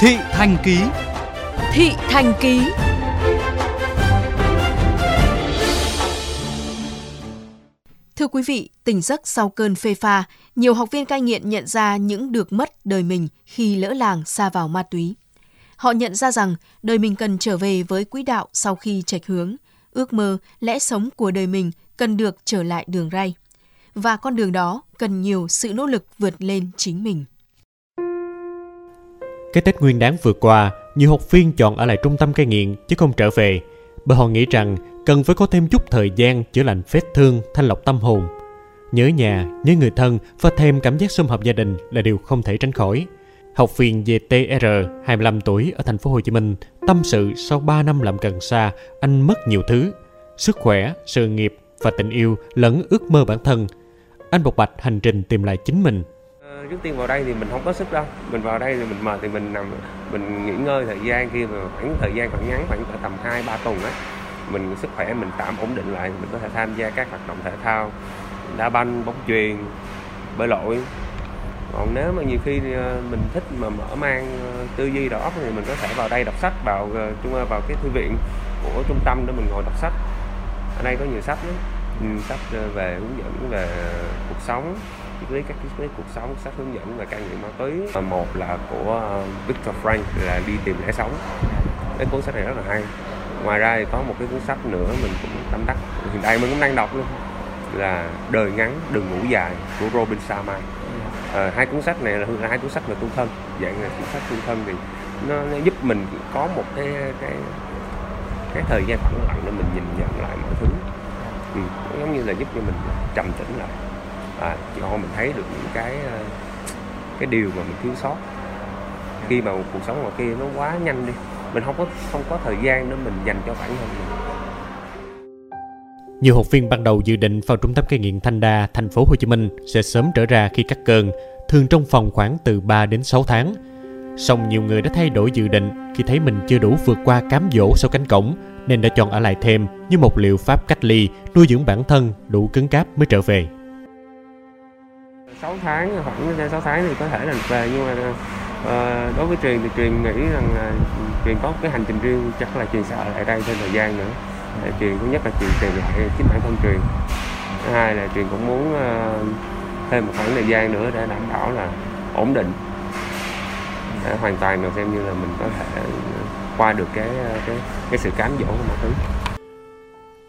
Thị Thành Ký Thị Thành Ký Thưa quý vị, tỉnh giấc sau cơn phê pha, nhiều học viên cai nghiện nhận ra những được mất đời mình khi lỡ làng xa vào ma túy. Họ nhận ra rằng đời mình cần trở về với quỹ đạo sau khi chệch hướng, ước mơ, lẽ sống của đời mình cần được trở lại đường ray. Và con đường đó cần nhiều sự nỗ lực vượt lên chính mình. Cái Tết Nguyên đáng vừa qua, nhiều học viên chọn ở lại trung tâm cai nghiện chứ không trở về, bởi họ nghĩ rằng cần phải có thêm chút thời gian chữa lành vết thương, thanh lọc tâm hồn. Nhớ nhà, nhớ người thân và thêm cảm giác sum họp gia đình là điều không thể tránh khỏi. Học viên VTR, 25 tuổi ở thành phố Hồ Chí Minh, tâm sự sau 3 năm làm cần sa, anh mất nhiều thứ, sức khỏe, sự nghiệp và tình yêu lẫn ước mơ bản thân. Anh bộc bạch hành trình tìm lại chính mình trước tiên vào đây thì mình không có sức đâu. Mình vào đây thì mình mệt thì mình nằm mình nghỉ ngơi thời gian kia mà khoảng thời gian khoảng ngắn khoảng tầm hai ba tuần á mình sức khỏe mình tạm ổn định lại mình có thể tham gia các hoạt động thể thao đá banh bóng chuyền bơi lội. Còn nếu mà nhiều khi ờ, mình thích mà mở mang ờ, tư duy đầu óc thì mình có thể vào đây đọc sách vào ờ, chung ờ, vào cái thư viện của trung tâm để mình ngồi đọc sách. Ở đây có nhiều sách lắm sách về hướng dẫn về cuộc sống triết lý các triết lý cuộc sống sách hướng dẫn về cai nghiện ma túy. Một là của ờ, Victor Frank là đi tìm lẽ sống. Cái cuốn sách này rất là hay. Ngoài ra thì có một cái cuốn sách nữa mình cũng tâm đắc. Hiện tại mình cũng đang đọc luôn. Là đời ngắn đừng ngủ dài của Robin Sharma. À, hai cuốn sách này là hai cuốn sách về tu thân. Dạng là cuốn sách tu thân thì nó, nó giúp mình có một cái cái cái thời gian khoảng lặng để mình nhìn nhận lại mọi thứ. Ừ, giống như là giúp cho mình trầm tĩnh lại à, cho mình thấy được những cái ờ, cái điều mà mình thiếu sót khi mà cuộc sống ngoài kia nó quá nhanh đi mình không có không có thời gian để mình dành cho bản thân mình nhiều học viên ban đầu dự định vào trung tâm cai nghiện Thanh Đa, thành phố Hồ Chí Minh sẽ sớm trở ra khi cắt cơn, thường trong phòng khoảng từ 3 đến 6 tháng. Song nhiều người đã thay đổi dự định khi thấy mình chưa đủ vượt qua cám dỗ sau cánh cổng nên đã chọn ở lại thêm như một liệu pháp cách ly, nuôi dưỡng bản thân đủ cứng cáp mới trở về. 6 tháng khoảng 6 tháng thì có thể là về nhưng mà uh, đối với truyền thì truyền nghĩ rằng là truyền có cái hành trình riêng chắc là truyền sợ lại đây thêm thời gian nữa. Truyền thứ nhất là truyền tìm lại chính bản thân truyền. Thứ hai là truyền cũng muốn uh, thêm một khoảng thời gian nữa để đảm bảo là ổn định. Để hoàn toàn mà xem như là mình có thể qua được cái ờ, cái cái sự cám dỗ của mọi thứ.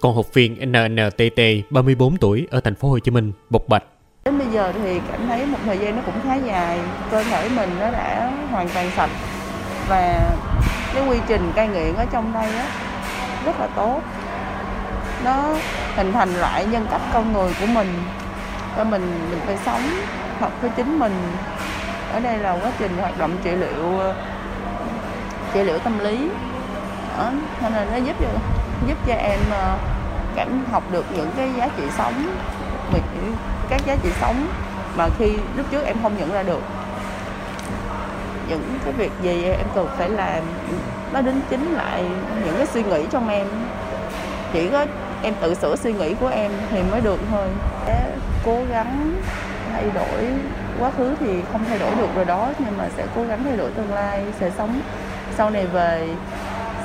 Còn học viên NNTT 34 tuổi ở thành phố Hồ Chí Minh bộc bạch giờ thì cảm thấy một thời gian nó cũng khá dài, cơ thể mình nó đã hoàn toàn sạch và cái quy trình cai nghiện ở trong đây á rất là tốt. Nó hình thành lại nhân cách con người của mình cho mình mình phải sống thật với chính mình. Ở đây là quá trình hoạt động trị liệu trị liệu tâm lý. Đó, nên là nó giúp cho giúp cho em ờ, cảm học được những cái giá trị sống các giá trị sống mà khi lúc trước em không nhận ra được. Những cái việc gì em cần phải làm, nó đính chính lại những cái suy nghĩ trong em. Chỉ có em tự sửa suy nghĩ của em thì mới được thôi. Sẽ cố gắng thay đổi quá khứ thì không thay đổi được rồi đó, nhưng mà sẽ cố gắng thay đổi tương lai, sẽ sống sau này về,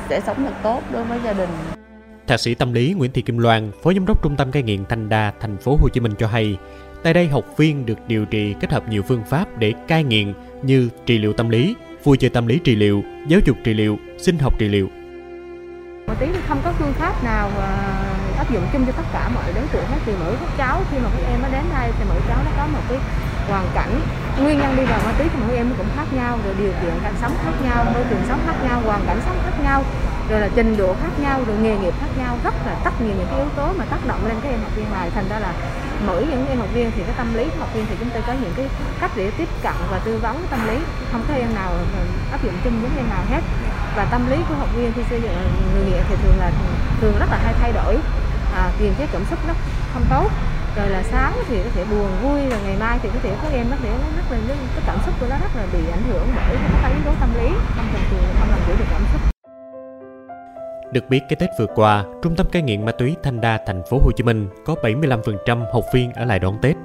sẽ sống thật tốt đối với gia đình. Thạc sĩ tâm lý Nguyễn Thị Kim Loan, Phó Giám đốc Trung tâm cai nghiện Thanh Đa, thành phố Hồ Chí Minh cho hay, tại đây học viên được điều trị kết hợp nhiều phương pháp để cai nghiện như trị liệu tâm lý, vui chơi tâm lý trị liệu, giáo dục trị liệu, sinh học trị liệu. Một tí thì không có phương pháp nào à, áp dụng chung cho tất cả mọi đối tượng hết. Thì mỗi các cháu khi mà các em nó đến đây thì mỗi cháu nó có một cái hoàn cảnh. Nguyên nhân đi vào ma túy thì mỗi em nó cũng khác nhau rồi điều kiện cảnh sống khác nhau môi trường sống khác nhau hoàn cảnh sống khác nhau rồi là trình độ khác nhau rồi nghề nghiệp khác nhau rất là tất nhiều những cái yếu tố mà tác động lên các em học viên này. Thành ra là mỗi những em học viên thì cái tâm lý của học viên thì chúng tôi có những cái cách để tiếp cận và tư vấn tâm lý. Không có em nào áp dụng chung với em nào hết. Và tâm lý của học viên khi xây dựng người nghiện thì thường là thường rất là hay thay đổi. À, kiềm chế cảm xúc nó không tốt rồi là sáng thì có thể buồn vui rồi ngày mai thì có thể các em nó thể rất là cái cảm xúc của nó rất là bị ảnh hưởng bởi các yếu tố tâm lý. Không thường thường không làm chủ được cảm xúc được biết cái Tết vừa qua, Trung tâm cai nghiện ma túy Thanh Đa thành phố Hồ Chí Minh có 75% học viên ở lại đón Tết.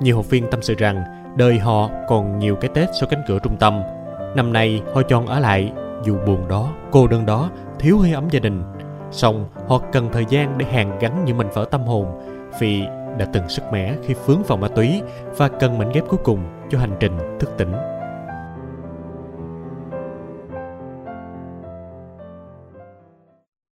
Nhiều học viên tâm sự rằng đời họ còn nhiều cái Tết sau cánh cửa trung tâm. Năm nay họ chọn ở lại dù buồn đó, cô đơn đó, thiếu hơi ấm gia đình. Xong họ cần thời gian để hàn gắn những mảnh vỡ tâm hồn vì đã từng sức mẻ khi vướng vào ma túy và cần mảnh ghép cuối cùng cho hành trình thức tỉnh